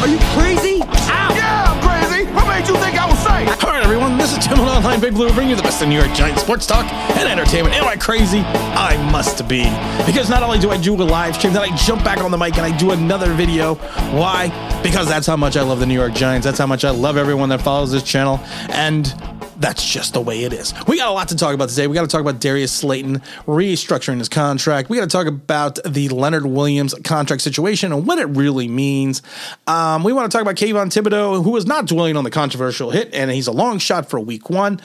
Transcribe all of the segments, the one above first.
Are you crazy? Ow! Yeah, I'm crazy. What made you think I was safe? All right, everyone, this is Tim with Online Big Blue, bringing you the best of New York Giants sports talk and entertainment. Am I crazy? I must be. Because not only do I do a live stream, then I jump back on the mic and I do another video. Why? Because that's how much I love the New York Giants. That's how much I love everyone that follows this channel. And that's just the way it is. We got a lot to talk about today. We got to talk about Darius Slayton restructuring his contract. We got to talk about the Leonard Williams contract situation and what it really means. Um, we want to talk about Kayvon Thibodeaux, who is not dwelling on the controversial hit, and he's a long shot for week one.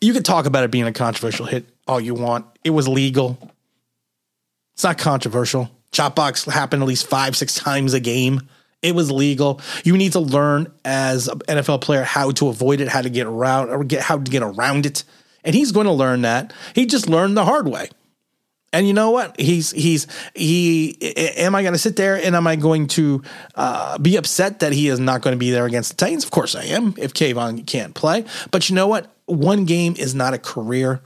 You can talk about it being a controversial hit all you want. It was legal. It's not controversial. Chop blocks happened at least five, six times a game. It was legal. You need to learn as an NFL player how to avoid it, how to get around or get how to get around it. And he's going to learn that. He just learned the hard way. And you know what? He's he's he. Am I going to sit there and am I going to uh, be upset that he is not going to be there against the Titans? Of course I am. If Kayvon can't play, but you know what? One game is not a career.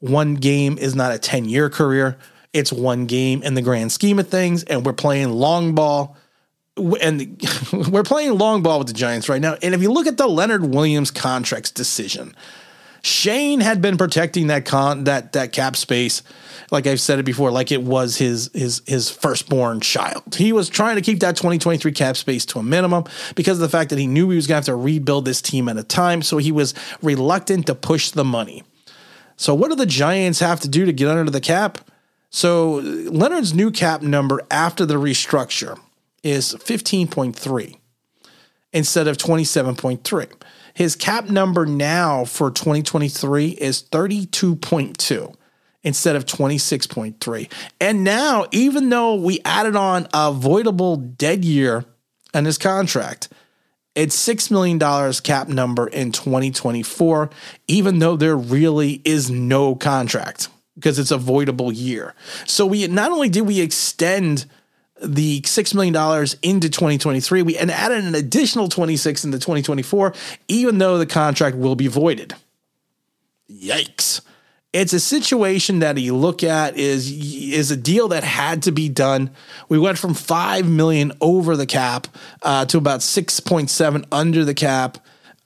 One game is not a ten year career. It's one game in the grand scheme of things, and we're playing long ball and we're playing long ball with the Giants right now. And if you look at the Leonard Williams contracts decision, Schoen had been protecting that con that that cap space, like I've said it before, like it was his his his firstborn child. He was trying to keep that 2023 cap space to a minimum because of the fact that he knew he was going to have to rebuild this team at a time. So he was reluctant to push the money. So what do the Giants have to do to get under the cap? So uh, Leonard's new cap number after the restructure is 15.3 instead of 27.3. His cap number now for 2023 is 32.2 instead of 26.3. And now, even though we added on a voidable dead year in his contract, it's $6 million cap number in 2024, even though there really is no contract because it's a voidable year. So we not only did we extend the $6 million into 2023 we and added an additional 26 into 2024 even though the contract will be voided. Yikes. It's a situation that you look at is is a deal that had to be done. We went from 5 million over the cap uh, to about 6.7 under the cap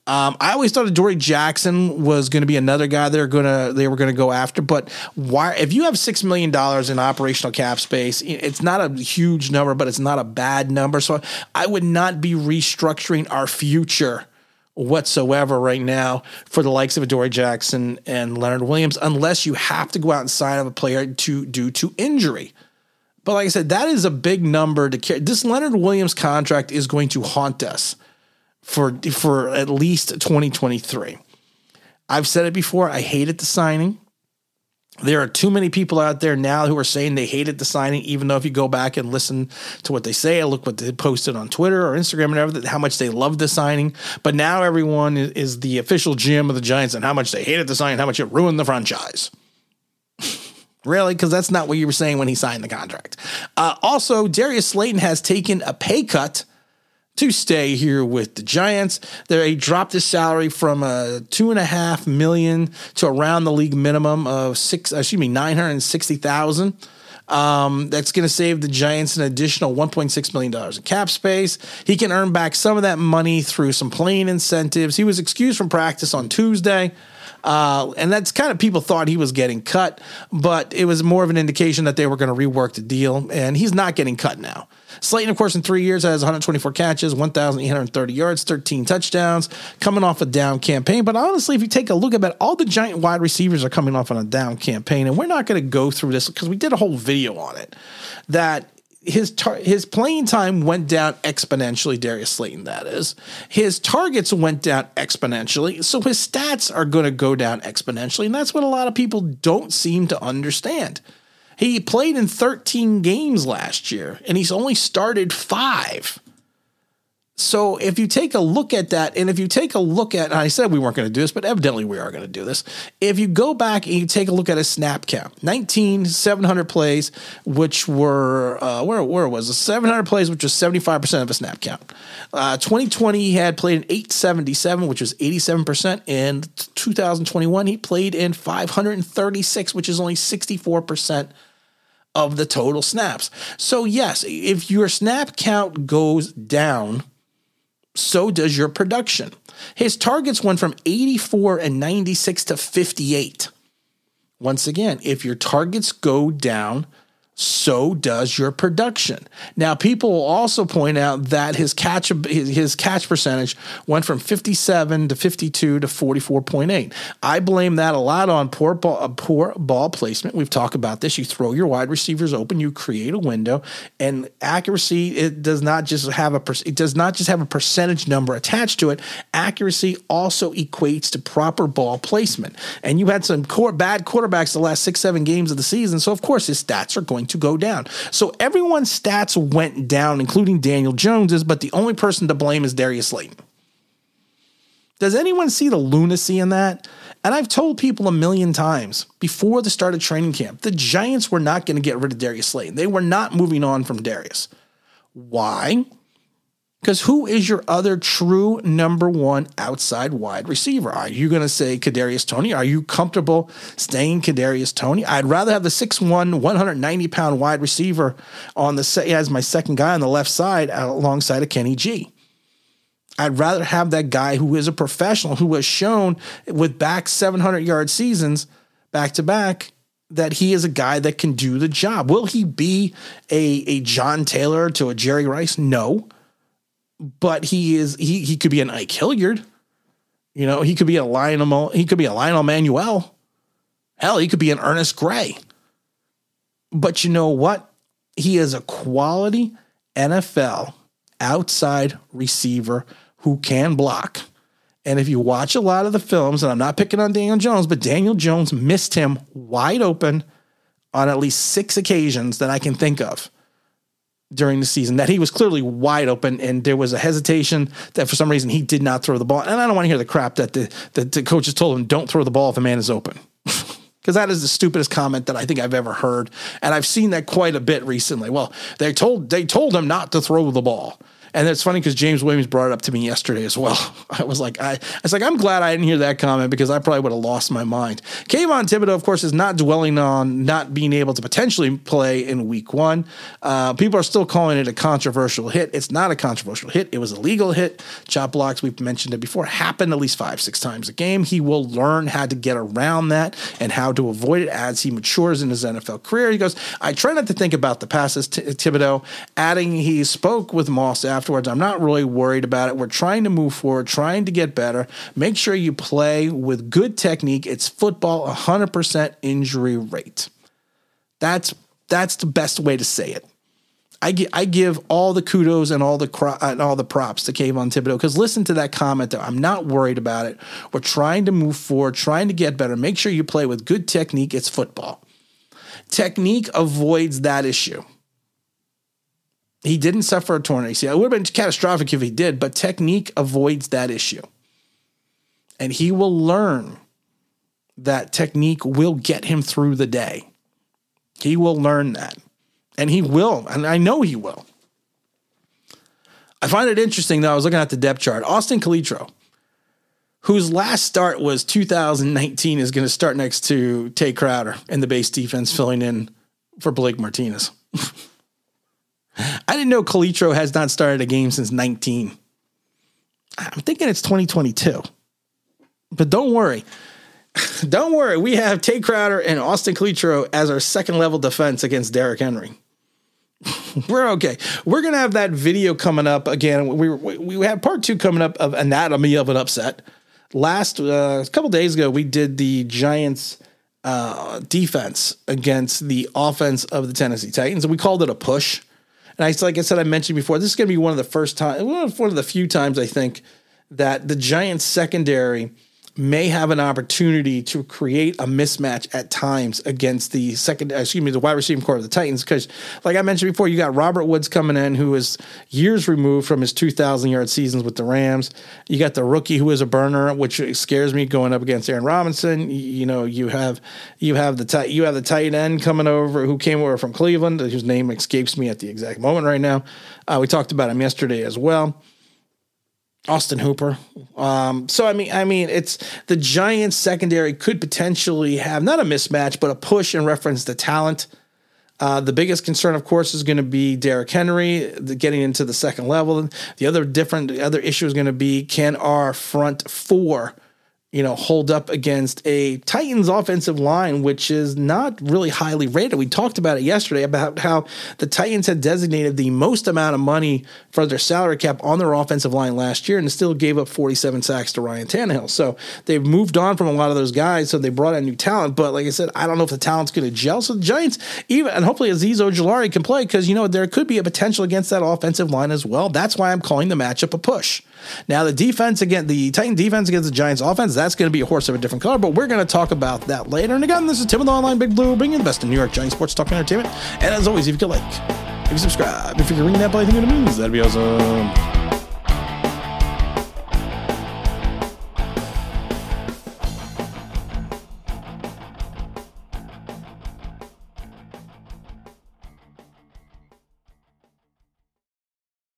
um, I always thought that Dory Jackson was going to be another guy they're gonna they were going to go after, but why? If you have six million dollars in operational cap space, it's not a huge number, but it's not a bad number. So I would not be restructuring our future whatsoever right now for the likes of Adoree Jackson and Leonard Williams, unless you have to go out and sign up a player to due to injury. But like I said, that is a big number to carry. This Leonard Williams contract is going to haunt us for for at least 2023. I've said it before, I hated the signing. There are too many people out there now who are saying they hated the signing, even though if you go back and listen to what they say, look what they posted on Twitter or Instagram and everything, how much they loved the signing. But now everyone is, the official GM of the Giants and how much they hated the signing, how much it ruined the franchise. Really? Because that's not what you were saying when he signed the contract. Uh, also, Darius Slayton has taken a pay cut to stay here with the Giants. They dropped his salary from a uh, two and a half million to around the league minimum of six, excuse me, nine hundred sixty thousand. Um, that's going to save the Giants an additional $1.6 million in cap space. He can earn back some of that money through some playing incentives. He was excused from practice on Tuesday. Uh, and that's kind of people thought he was getting cut, but it was more of an indication that they were going to rework the deal, and he's not getting cut now. Slayton, of course, in three years has 124 catches, 1,830 yards, 13 touchdowns, coming off a down campaign. But honestly, if you take a look at it, all the giant wide receivers are coming off on a down campaign, and we're not going to go through this because we did a whole video on it. That his tar- his playing time went down exponentially. Darius Slayton, that is, his targets went down exponentially, so his stats are going to go down exponentially, and that's what a lot of people don't seem to understand. He played in 13 games last year, and he's only started five. So if you take a look at that, and if you take a look at, I said we weren't going to do this, but evidently we are going to do this. If you go back and you take a look at a snap count, 19, 700 plays, which were, uh, where, where was it? 700 plays, which was 75% of a snap count. Uh, 2020, he had played in 877, which was 87%. In 2021, he played in 536, which is only 64% of the total snaps. So, yes, if your snap count goes down, so does your production. His targets went from 84 and 96 to 58. Once again, if your targets go down, so does your production. Now, people will also point out that his catch his, catch percentage went from 57 to 52 to 44.8. I blame that a lot on poor ball, uh, poor ball placement. We've talked about this. You throw your wide receivers open, you create a window, and accuracy it does not just have a it does not just have a percentage number attached to it. Accuracy also equates to proper ball placement. And you had some core, bad quarterbacks the last six seven games of the season, so of course his stats are going to go down. So everyone's stats went down, including Daniel Jones's, but the only person to blame is Darius Slayton. Does anyone see the lunacy in that? And I've told people a million times before the start of training camp, the Giants were not going to get rid of Darius Slayton. They were not moving on from Darius. Why? Because who is your other true number one outside wide receiver? Are you going to say Kadarius Toney? Are you comfortable staying Kadarius Toney? I'd rather have the 6'1", 190 pound wide receiver on the as my second guy on the left side uh, alongside of Kenny G. I'd rather have that guy who is a professional who has shown with back 700 yard seasons back to back that he is a guy that can do the job. Will he be a, a John Taylor to a Jerry Rice? No but he is he he could be an Ike Hilliard. You know, he could be a Lionel he could be a Lionel Manuel. Hell, he could be an Ernest Gray. But you know what? He is a quality NFL outside receiver who can block. And if you watch a lot of the films, and I'm not picking on Daniel Jones, but Daniel Jones missed him wide open on at least six occasions that I can think of during the season that he was clearly wide open and there was a hesitation that for some reason he did not throw the ball. And I don't want to hear the crap that the, that the coaches told him, don't throw the ball if a man is open. Because that is the stupidest comment that I think I've ever heard. And I've seen that quite a bit recently. Well, they told they told him not to throw the ball. And it's funny because James Williams brought it up to me yesterday as well. I was like, I, I was like, I'm glad I didn't hear that comment because I probably would have lost my mind. Kayvon Thibodeaux, of course, is not dwelling on not being able to potentially play in week one. Uh, people are still calling it a controversial hit. It's not a controversial hit. It was a legal hit. Chop blocks, we've mentioned it before, happen at least five, six times a game. He will learn how to get around that and how to avoid it as he matures in his NFL career. He goes, I try not to think about the passes, t- Thibodeaux, adding he spoke with Moss after afterwards. I'm not really worried about it. We're trying to move forward, trying to get better. Make sure you play with good technique. It's football, 100% injury rate. That's that's the best way to say it. I, gi- I give all the kudos and all the cro- and all the props to Kayvon Thibodeaux because listen to that comment there. I'm not worried about it. We're trying to move forward, trying to get better. Make sure you play with good technique. It's football. Technique avoids that issue. He didn't suffer a torn ACL. It would have been catastrophic if he did, but technique avoids that issue. And he will learn that technique will get him through the day. He will learn that. And he will. And I know he will. I find it interesting, though. I was looking at the depth chart. Austin Calitro, whose last start was 2019, is going to start next to Tae Crowder in the base defense, filling in for Blake Martinez. I didn't know Calitro has not started a game since 19. I'm thinking it's 2022. But don't worry. don't worry. We have Tae Crowder and Austin Calitro as our second level defense against Derrick Henry. We're okay. We're gonna have that video coming up again. We we, we have part two coming up of anatomy of an upset. Last uh, a couple days ago, we did the Giants uh, defense against the offense of the Tennessee Titans, we called it a push. And I, like I said, I mentioned before, this is going to be one of the first time, one of the few times I think that the Giants secondary may have an opportunity to create a mismatch at times against the second, excuse me, the wide receiving corps of the Titans. Because, like I mentioned before, you got Robert Woods coming in, who is years removed from his 2,000 yard seasons with the Rams. You got the rookie who is a burner, which scares me going up against Aaron Robinson. You, know, you have you have the tight you have the tight end coming over who came over from Cleveland, whose name escapes me at the exact moment right now. Uh, we talked about him yesterday as well. Austin Hooper. Um, so I mean, I mean, it's the Giants secondary could potentially have not a mismatch, but a push in reference to talent. Uh, the biggest concern, of course, is going to be Derrick Henry the, getting into the second level. The other different the other issue is going to be can our front four you know, hold up against a Titans offensive line, which is not really highly rated. We talked about it yesterday about how the Titans had designated the most amount of money for their salary cap on their offensive line last year and still gave up 47 sacks to Ryan Tannehill. So they've moved on from a lot of those guys. So they brought in new talent. But like I said, I don't know if the talent's going to gel. So the Giants, even, and hopefully Azeez Ojulari can play because, you know, there could be a potential against that offensive line as well. That's why I'm calling the matchup a push. Now, the defense again, the Titan defense against the Giants offense, that's going to be a horse of a different color, but we're going to talk about that later. And again, this is Tim with Online Big Blue, bringing the best in New York Giants sports talk and entertainment. And as always, if you could like, if you subscribe, if you can ring that bell, I think it means that'd be awesome.